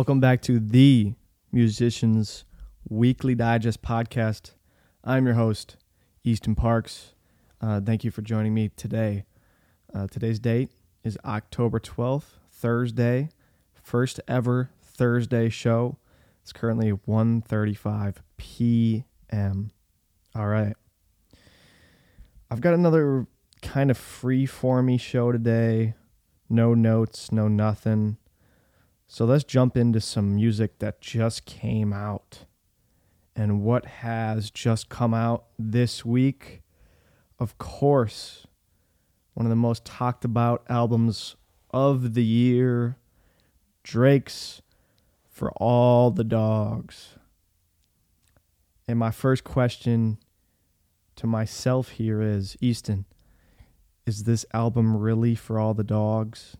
Welcome back to the Musicians Weekly Digest podcast. I'm your host, Easton Parks. Uh, thank you for joining me today. Uh, today's date is October 12th, Thursday, first ever Thursday show. It's currently 1:35 p.m. All right. I've got another kind of free formy show today. No notes, no nothing. So let's jump into some music that just came out. And what has just come out this week? Of course, one of the most talked about albums of the year Drake's For All the Dogs. And my first question to myself here is Easton, is this album really for all the dogs?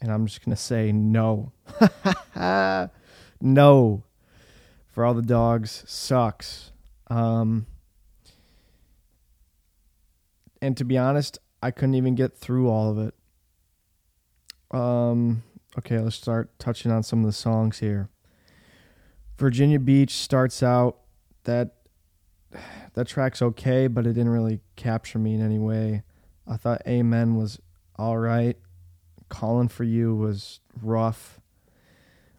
And I'm just going to say no. no. For all the dogs sucks. Um, and to be honest, I couldn't even get through all of it. Um, okay, let's start touching on some of the songs here. Virginia Beach starts out that that track's okay, but it didn't really capture me in any way. I thought Amen was all right. Calling for You was rough.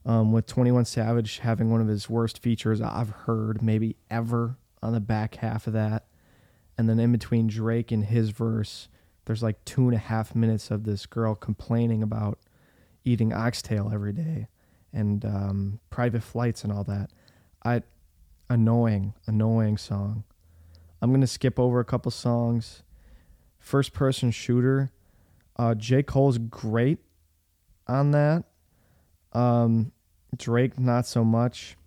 Um, with 21 Savage having one of his worst features I've heard, maybe ever, on the back half of that. And then in between Drake and his verse, there's like two and a half minutes of this girl complaining about eating oxtail every day and um, private flights and all that. I annoying, annoying song. I'm gonna skip over a couple songs. First person shooter. Uh, J. Cole's great on that. Um, Drake not so much.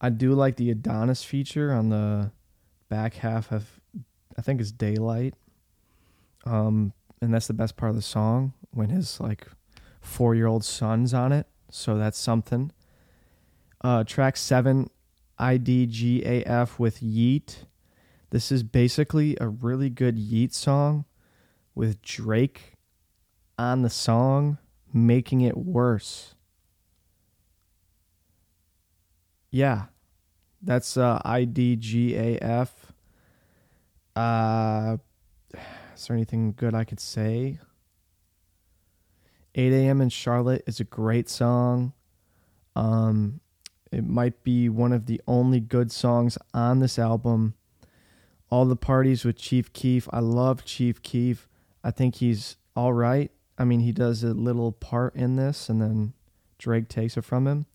I do like the Adonis feature on the back half of I think it's Daylight. Um, and that's the best part of the song when his like four year old son's on it. So that's something. Uh, track seven, IDGAF with Yeat. This is basically a really good Yeat song with Drake on the song, making it worse. Yeah, that's uh, IDGAF. Uh, is there anything good I could say? 8 a.m. in Charlotte is a great song. Um, it might be one of the only good songs on this album. All the parties with Chief Keef. I love Chief Keef. I think he's all right. I mean, he does a little part in this, and then Drake takes it from him.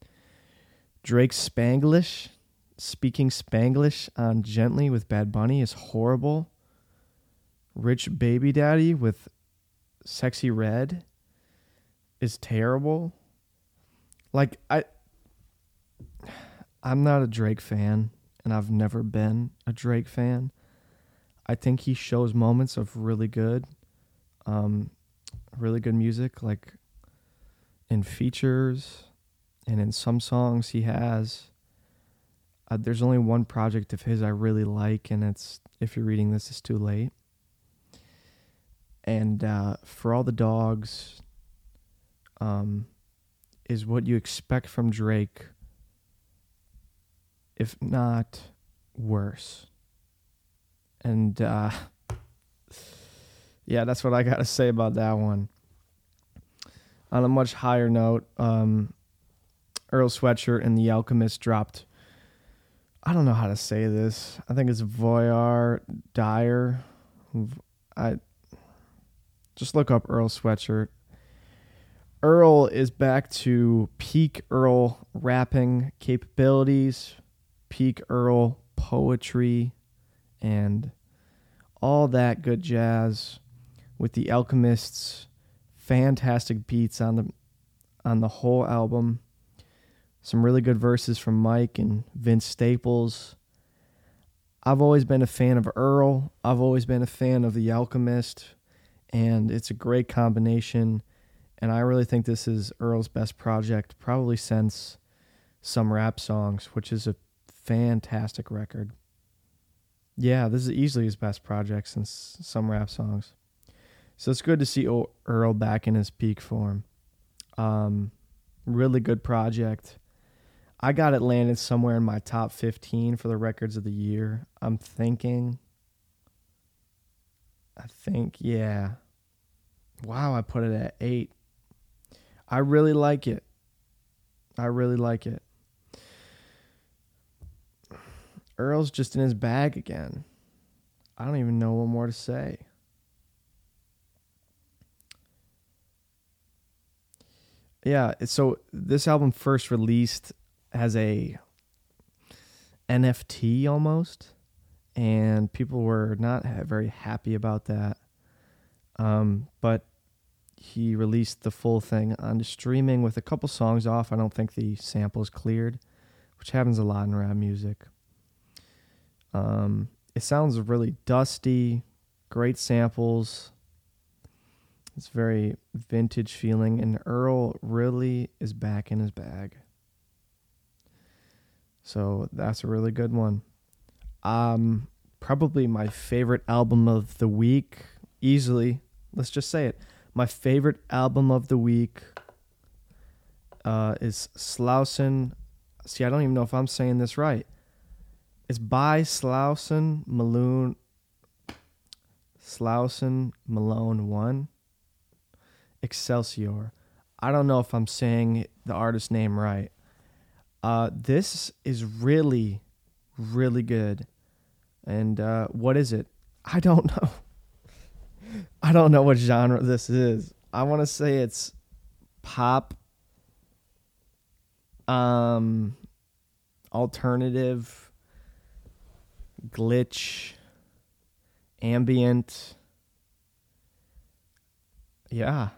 Drake Spanglish, speaking Spanglish on Gently with Bad Bunny is horrible. Rich Baby Daddy with Sexyy Red is terrible. Like I I'm not a Drake fan and I've never been a Drake fan. I think he shows moments of really good um really good music like in features and in some songs he has uh, there's only one project of his I really like and it's if you're reading this it's too late and uh, for all the dogs um, is what you expect from Drake, if not worse. And uh, yeah, that's what I got to say about that one. On a much higher note, um, Earl Sweatshirt and The Alchemist dropped. I don't know how to say this. I think it's Voyar Dyer. I just look up Earl Sweatshirt. Earl is back to peak Earl rapping capabilities, peak Earl poetry, and all that good jazz with the Alchemists fantastic beats on the on the whole album. Some really good verses from Mike and Vince Staples. I've always been a fan of Earl. I've always been a fan of The Alchemist and it's a great combination. And I really think this is Earl's best project, probably since Some Rap Songs, which is a fantastic record. Yeah, this is easily his best project since Some Rap Songs. So it's good to see Earl back in his peak form. Um, really good project. I got it landed somewhere in my top 15 for the records of the year. I'm thinking. I think, yeah. Wow, I put it at eight. I really like it. I really like it. Earl's just in his bag again. I don't even know what more to say. Yeah, so this album first released as a NFT almost, and people were not very happy about that. Um, but he released the full thing on streaming with a couple songs off. I don't think the samples cleared, which happens a lot in rap music. Um, it sounds really dusty, great samples. It's very vintage feeling, and Earl really is back in his bag. So that's a really good one. Um, probably my favorite album of the week, easily. Let's just say it. My favorite album of the week uh, is Slauson. See, I don't even know if I'm saying this right. It's by Slauson Malone. Slauson Malone one. Excelsior. I don't know if I'm saying the artist name right. Uh, this is really, really good. And uh, what is it? I don't know. I don't know what genre this is. I want to say it's pop, um, alternative, glitch, ambient. Yeah.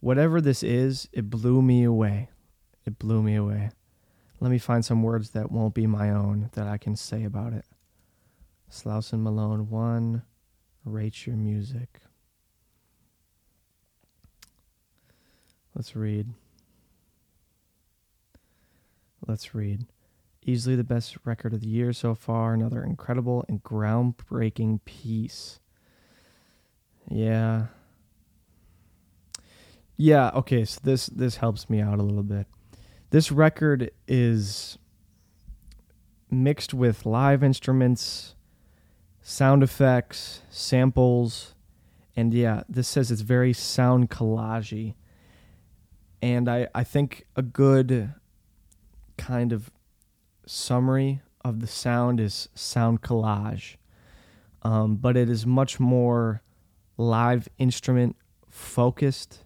Whatever this is, it blew me away. It blew me away. Let me find some words that won't be my own that I can say about it. Slauson Malone 1. Rate your music. Let's read. Let's read. Easily the best record of the year so far. Another incredible and groundbreaking piece. Yeah. Yeah, okay, so this this helps me out a little bit. This record is mixed with live instruments, sound effects, samples, and yeah, this says it's very sound collagey. And I, I think a good kind of summary of the sound is sound collage. Um, but it is much more live instrument focused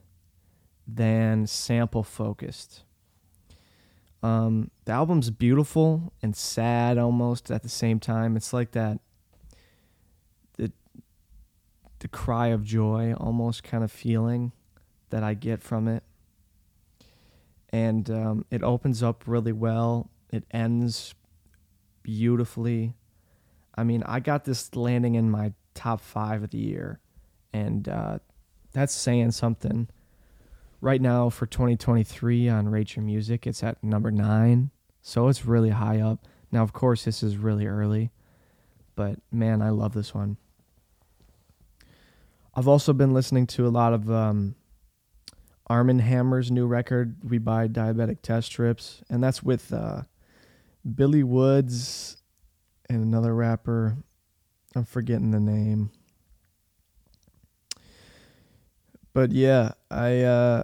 than sample focused. Um, the album's beautiful and sad almost at the same time. It's like that the the cry of joy almost kind of feeling that I get from it. And um, it opens up really well. It ends beautifully. I mean, I got this landing in my top five of the year, and uh, that's saying something right now for 2023 on Rate Your Music, it's at number nine. So it's really high up. Now, of course, this is really early, but man, I love this one. I've also been listening to a lot of um, Armand Hammer's new record, We Buy Diabetic Test Strips, and that's with uh, Billy Woods and another rapper. I'm forgetting the name. But yeah, I uh,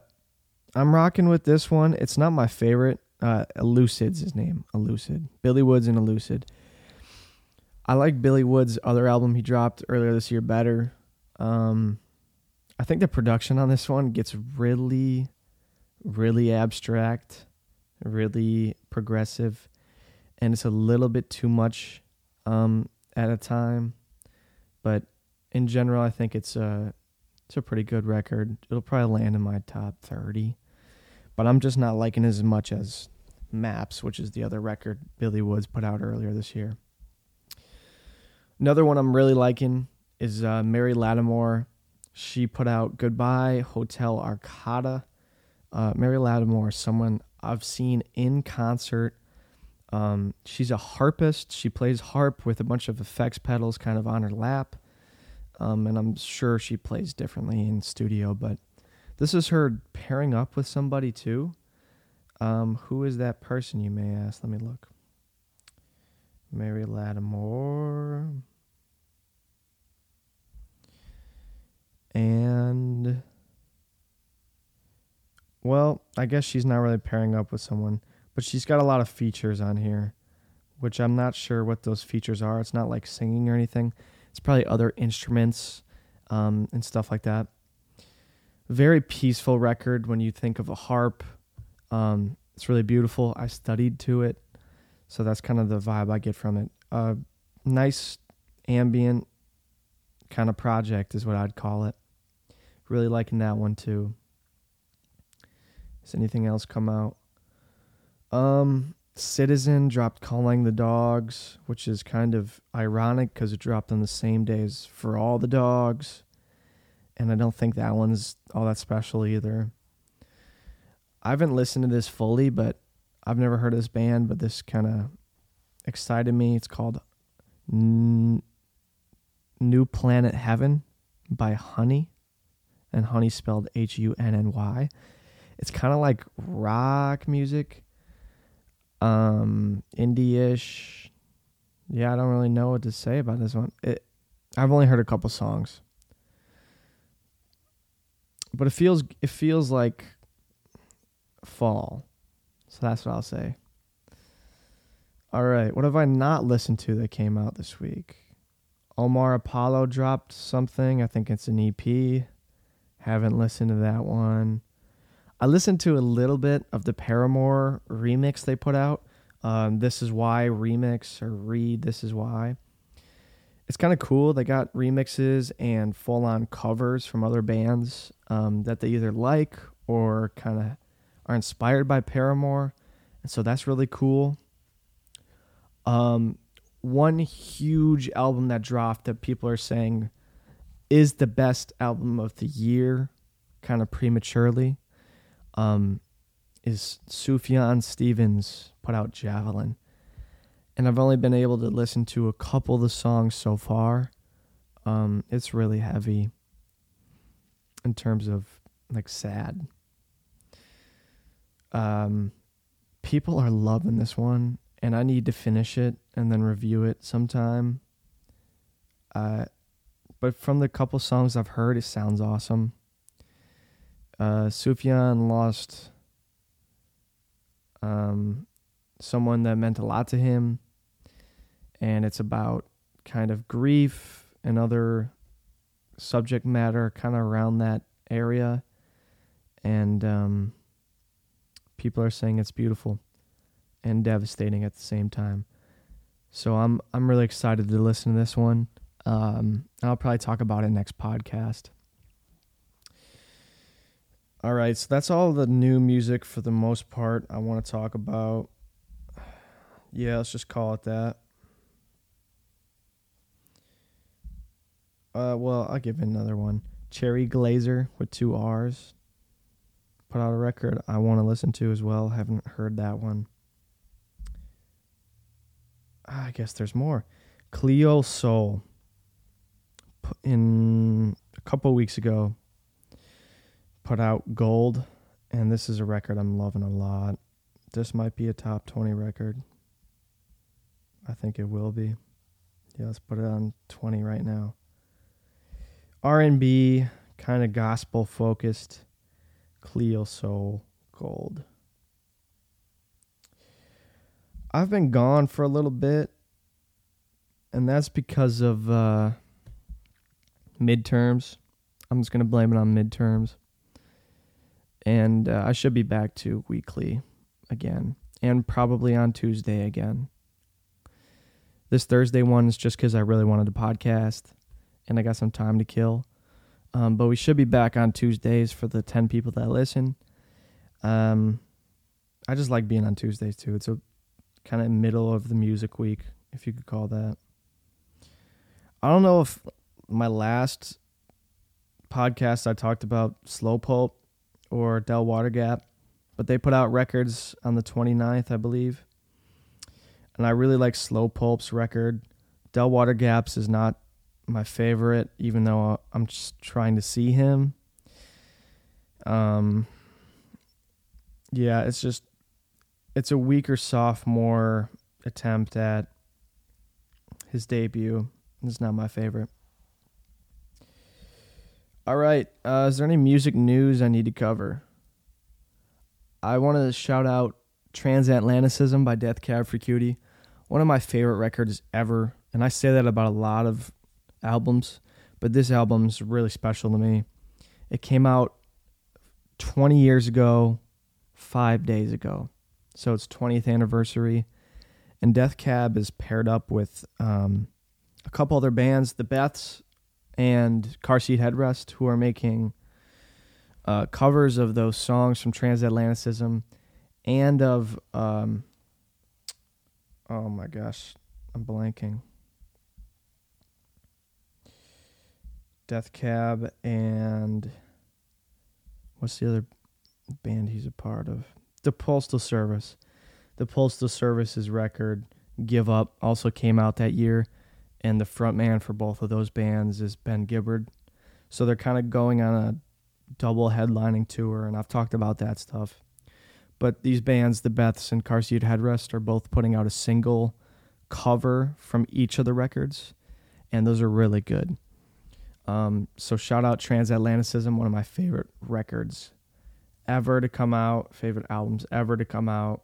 I'm rocking with this one. It's not my favorite. Uh, Elucid's his name. Elucid. Billy Woods and Elucid. I like Billy Woods' other album he dropped earlier this year better. Um, I think the production on this one gets really, really abstract, really progressive, and it's a little bit too much um, at a time. But in general, I think it's a it's a pretty good record. It'll probably land in my top thirty but I'm just not liking it as much as Maps, which is the other record Billy Woods put out earlier this year. Another one I'm really liking is uh, Mary Lattimore. She put out Goodbye Hotel Arcata. Uh, Mary Lattimore someone I've seen in concert. Um, she's a harpist. She plays harp with a bunch of effects pedals kind of on her lap. Um, and I'm sure she plays differently in studio, but This is her pairing up with somebody too. Um, who is that person, you may ask? Let me look. Mary Lattimore. And well, I guess she's not really pairing up with someone, but she's got a lot of features on here, which I'm not sure what those features are. It's not like singing or anything. It's probably other instruments um, and stuff like that. Very peaceful record when you think of a harp. Um, it's really beautiful. I studied to it, so that's kind of the vibe I get from it. Uh, nice ambient kind of project is what I'd call it. Really liking that one too. Has anything else come out? Um, Citizen dropped Calling the Dogs, which is kind of ironic because it dropped on the same day as For All the Dogs. And I don't think that one's all that special either. I haven't listened to this fully, but I've never heard of this band, but this kind of excited me. It's called N- New Planet Heaven by Hunny, and Hunny spelled H U N N Y. It's kind of like rock music, um, indie-ish. Yeah, I don't really know what to say about this one. It, I've only heard a couple songs, but it feels it feels like fall. So that's what I'll say. All right, what have I not listened to that came out this week? Omar Apollo dropped something. I think it's an EP. Haven't listened to that one. I listened to a little bit of the Paramore remix they put out. Um, this is why remix or read this is why. It's kind of cool. They got remixes and full on covers from other bands um, that they either like or kind of are inspired by Paramore. And so that's really cool. Um, one huge album that dropped that people are saying is the best album of the year, kind of prematurely um, is Sufjan Stevens put out Javelin. And I've only been able to listen to a couple of the songs so far. Um, it's really heavy in terms of like sad. Um, people are loving this one, and I need to finish it and then review it sometime. Uh, but from the couple songs I've heard, it sounds awesome. Uh, Sufjan lost um, someone that meant a lot to him, and it's about kind of grief and other subject matter kind of around that area. And um, people are saying it's beautiful and devastating at the same time. So I'm I'm really excited to listen to this one. Um, I'll probably talk about it next podcast. All right, so that's all the new music for the most part I want to talk about. Yeah, let's just call it that. Uh, well, I'll give another one. Cherry Glazerr with two R's. Put out a record I want to listen to as well. Haven't heard that one. Ah, I guess there's more. Cleo Sol. In a couple weeks ago, put out Gold, and this is a record I'm loving a lot. This might be a top 20 record. I think it will be. Yeah, let's put it on 20 right now. R&B, kind of gospel focused. Cleo Sol Gold. I've been gone for a little bit, and that's because of uh, midterms. I'm just going to blame it on midterms and uh, I should be back to weekly again, and probably on Tuesday again. This Thursday one is just because I really wanted to podcast, and I got some time to kill. Um, but we should be back on Tuesdays for the ten people that listen. Um, I just like being on Tuesdays too. It's a kind of middle of the music week, if you could call that. I don't know if my last podcast I talked about slow pulp or Del Water Gap, but they put out records on the 29th, I believe. And I really like Slow Pulp's record. Del Water Gaps is not my favorite, even though I'm just trying to see him. Um, yeah, it's just it's a weaker sophomore attempt at his debut. It's not my favorite. All right, uh, is there any music news I need to cover? I want to shout out Transatlanticism by Death Cab for Cutie, one of my favorite records ever, and I say that about a lot of albums, but this album's really special to me. It came out 20 years ago, five days ago. So it's 20th anniversary. And Death Cab is paired up with um, a couple other bands, The Beths and Car Seat Headrest, who are making uh, covers of those songs from Transatlanticism and of, um, oh my gosh, I'm blanking. Death Cab and what's the other band he's a part of? The Postal Service. The Postal Service's record Give Up also came out that year, and the frontman for both of those bands is Ben Gibbard. So they're kind of going on a double headlining tour, and I've talked about that stuff. But these bands, the Beths and Car Seat Headrest, are both putting out a single cover from each of the records, and those are really good. Um, so shout out Transatlanticism, one of my favorite records ever to come out, favorite albums ever to come out,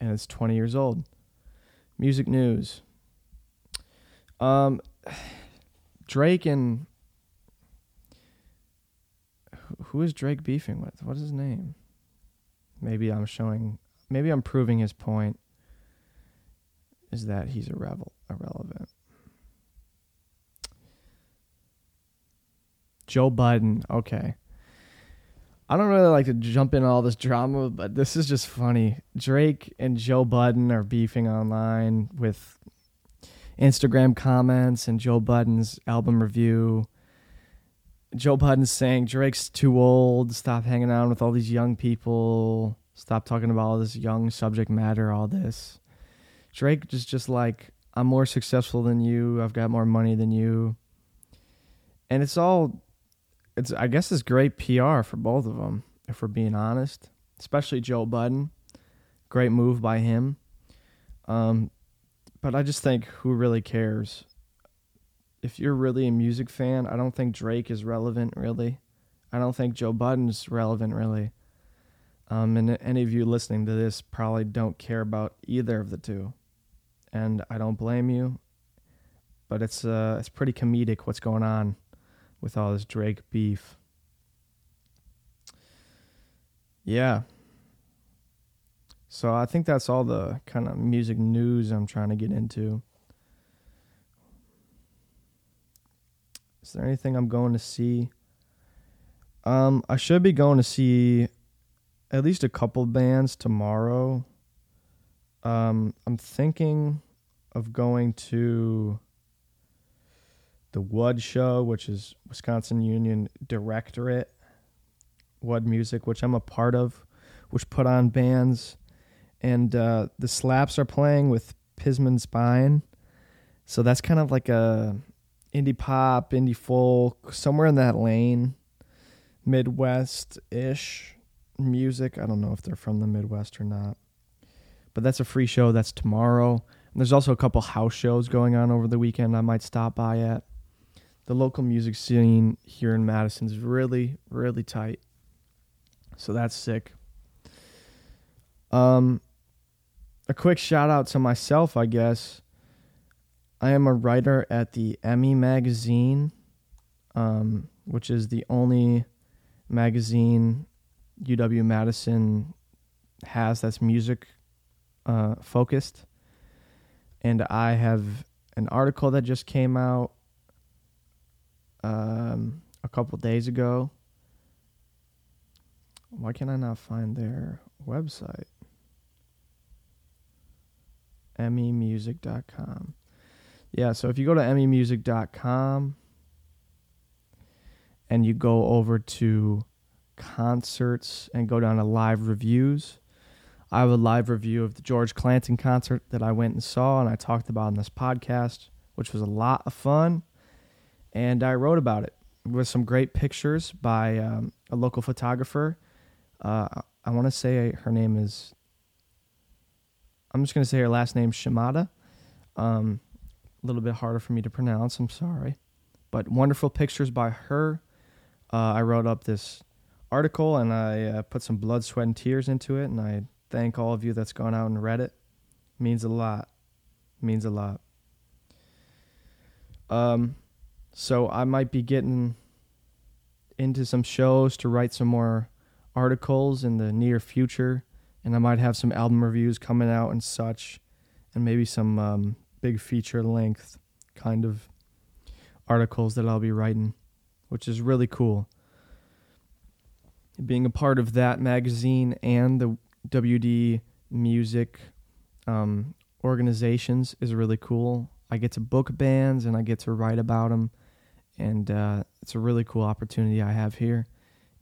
and it's 20 years old. Music news. Um, Drake and who is Drake beefing with? What is his name? Maybe I'm showing. Maybe I'm proving his point. Is that he's irrevel- irrelevant? Joe Budden. Okay. I don't really like to jump in all this drama, but this is just funny. Drake and Joe Budden are beefing online with Instagram comments and Joe Budden's album review. Joe Budden's saying Drake's too old, stop hanging out with all these young people, stop talking about all this young subject matter, all this. Drake just just like, I'm more successful than you, I've got more money than you. And it's all it's I guess it's great PR for both of them if we're being honest, especially Joe Budden. Great move by him. Um, but I just think who really cares? If you're really a music fan, I don't think Drake is relevant really. I don't think Joe Budden's relevant really. Um, and any of you listening to this probably don't care about either of the two, and I don't blame you. But it's uh, it's pretty comedic what's going on with all this Drake beef. Yeah. So I think that's all the kind of music news I'm trying to get into. Is there anything I'm going to see? Um, I should be going to see at least a couple bands tomorrow. Um, I'm thinking of going to the WUD show, which is Wisconsin Union Directorate, WUD Music, which I'm a part of, which put on bands. And uh, the Slaps are playing with Pisman Spine. So that's kind of like a indie pop, indie folk, somewhere in that lane, Midwest ish music. I don't know if they're from the Midwest or not. But that's a free show. That's tomorrow. And there's also a couple house shows going on over the weekend I might stop by at the local music scene here in Madison is really, really tight. So that's sick. Um, a quick shout out to myself, I guess. I am a writer at the Emmy magazine, um, which is the only magazine UW Madison has that's music uh, focused. And I have an article that just came out um, a couple days ago. Why can I not find their website? emmymusic.com. Yeah, so if you go to emmymusic.com and you go over to concerts and go down to live reviews, I have a live review of the George Clanton concert that I went and saw and I talked about in this podcast, which was a lot of fun and I wrote about it. with some great pictures by um, a local photographer. Uh, I want to say her name is. I'm just going to say her last name Shimada. Um, a little bit harder for me to pronounce. I'm sorry, but wonderful pictures by her. Uh, I wrote up this article and I uh, put some blood, sweat, and tears into it, and I thank all of you that's gone out and read it. means a lot. Means a lot. Um, so I might be getting into some shows to write some more articles in the near future, and I might have some album reviews coming out and such, and maybe some um, big feature length kind of articles that I'll be writing, which is really cool. Being a part of that magazine and the WD music um, organizations is really cool. I get to book bands and I get to write about them, and uh, it's a really cool opportunity I have here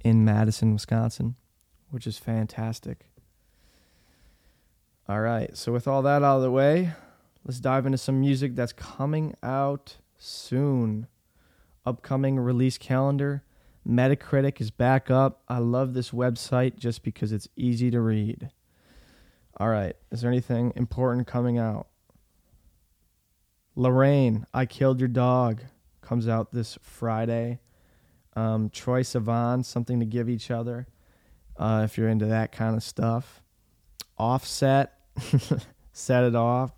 in Madison, Wisconsin, which is fantastic. All right, so with all that out of the way, let's dive into some music that's coming out soon. Upcoming release calendar. Metacritic is back up. I love this website just because it's easy to read. All right, is there anything important coming out? L'Rain, I Killed Your Dog comes out this Friday. Um, Troye Sivan, Something to Give Each Other, uh, if you're into that kind of stuff. Offset, Set It Off.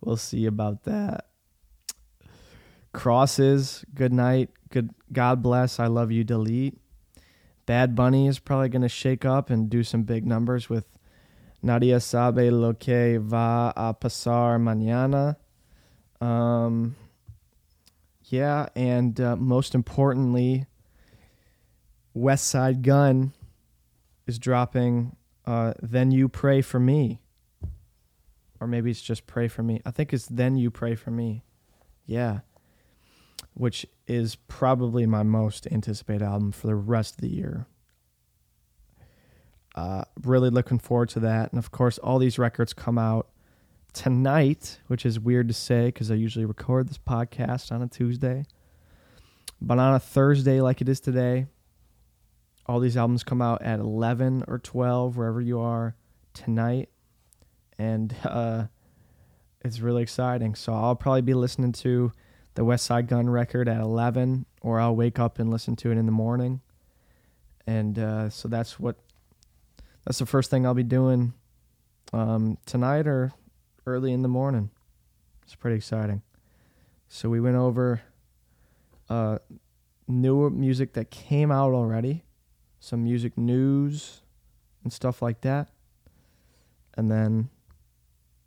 We'll see about that. Crosses, Good Night, Good God Bless, I Love You, Delete. Bad Bunny is probably going to shake up and do some big numbers with Nadie sabe lo que va a pasar mañana. Um, yeah, and uh, most importantly, Westside Gun is dropping uh, Then You Pray for Me. Or maybe it's just Pray for Me. I think it's Then You Pray for Me. Yeah. Which is probably my most anticipated album for the rest of the year. Uh, really looking forward to that. And of course, all these records come out tonight, which is weird to say because I usually record this podcast on a Tuesday. But on a Thursday, like it is today, all these albums come out at 11 or 12, wherever you are tonight. And uh, it's really exciting. So I'll probably be listening to the Westside Gun record at 11, or I'll wake up and listen to it in the morning. And uh, so that's what that's the first thing I'll be doing um, tonight or early in the morning. It's pretty exciting. So we went over uh, newer music that came out already, some music news and stuff like that, and then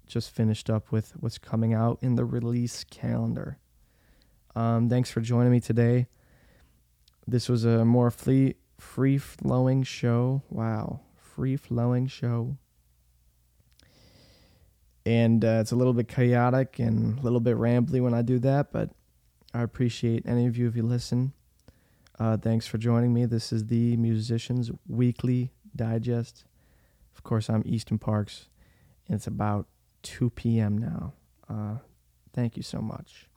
just finished up with what's coming out in the release calendar. Um, thanks for joining me today. This was a more free free flowing show. Wow, free flowing show and uh, it's a little bit chaotic and a little bit rambly when I do that, but I appreciate any of you if you listen. Uh, thanks for joining me. This is the Musicians Weekly Digest. Of course, I'm Easton Parks, and it's about 2 p.m. now. Uh, thank you so much.